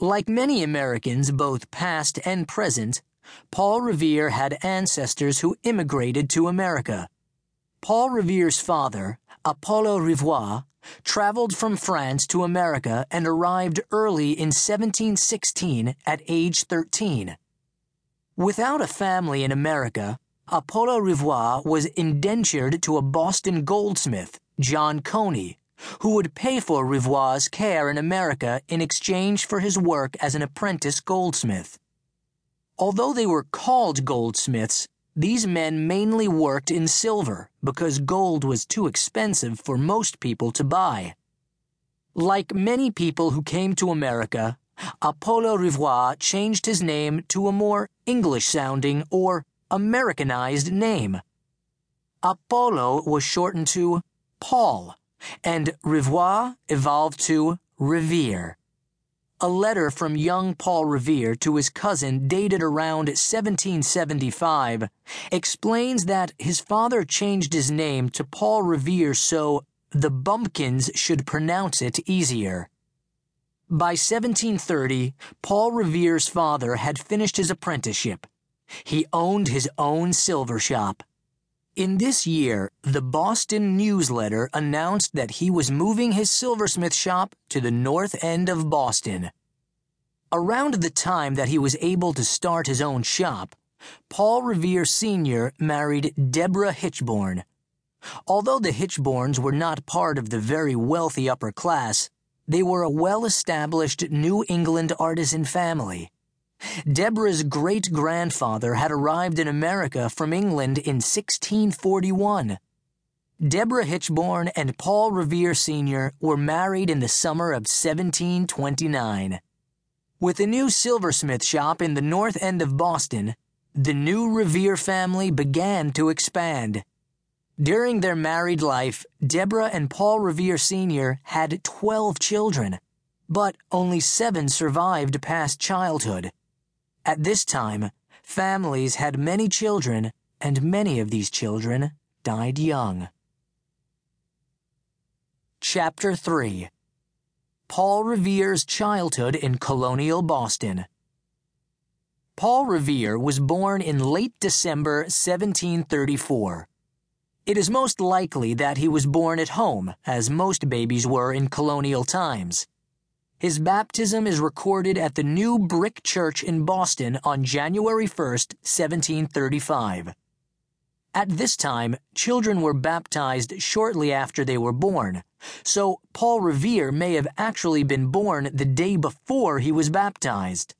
Like many Americans, both past and present, Paul Revere had ancestors who immigrated to America. Paul Revere's father, Apollo Rivoire, traveled from France to America and arrived early in 1716 at age 13. Without a family in America, Apollo Rivoire was indentured to a Boston goldsmith, John Coney, who would pay for Rivoire's care in America in exchange for his work as an apprentice goldsmith. Although they were called goldsmiths, these men mainly worked in silver because gold was too expensive for most people to buy. Like many people who came to America, Apollo Rivoire changed his name to a more English sounding or Americanized name. Apollo was shortened to Paul, and Rivoire evolved to Revere. A letter from young Paul Revere to his cousin, dated around 1775, explains that his father changed his name to Paul Revere so the bumpkins should pronounce it easier. By 1730, Paul Revere's father had finished his apprenticeship. He owned his own silver shop. In this year, the Boston Newsletter announced that he was moving his silversmith shop to the north end of Boston. Around the time that he was able to start his own shop, Paul Revere Sr. married Deborah Hitchborn. Although the Hitchborns were not part of the very wealthy upper class, they were a well established New England artisan family. Deborah's great grandfather had arrived in America from England in 1641. Deborah Hitchborn and Paul Revere Sr. were married in the summer of 1729. With a new silversmith shop in the north end of Boston, the new Revere family began to expand. During their married life, Deborah and Paul Revere Sr. had 12 children, but only seven survived past childhood. At this time, families had many children, and many of these children died young. Chapter 3 Paul Revere's Childhood in Colonial Boston Paul Revere was born in late December 1734. It is most likely that he was born at home, as most babies were in colonial times. His baptism is recorded at the New Brick Church in Boston on January 1, 1735. At this time, children were baptized shortly after they were born, so Paul Revere may have actually been born the day before he was baptized.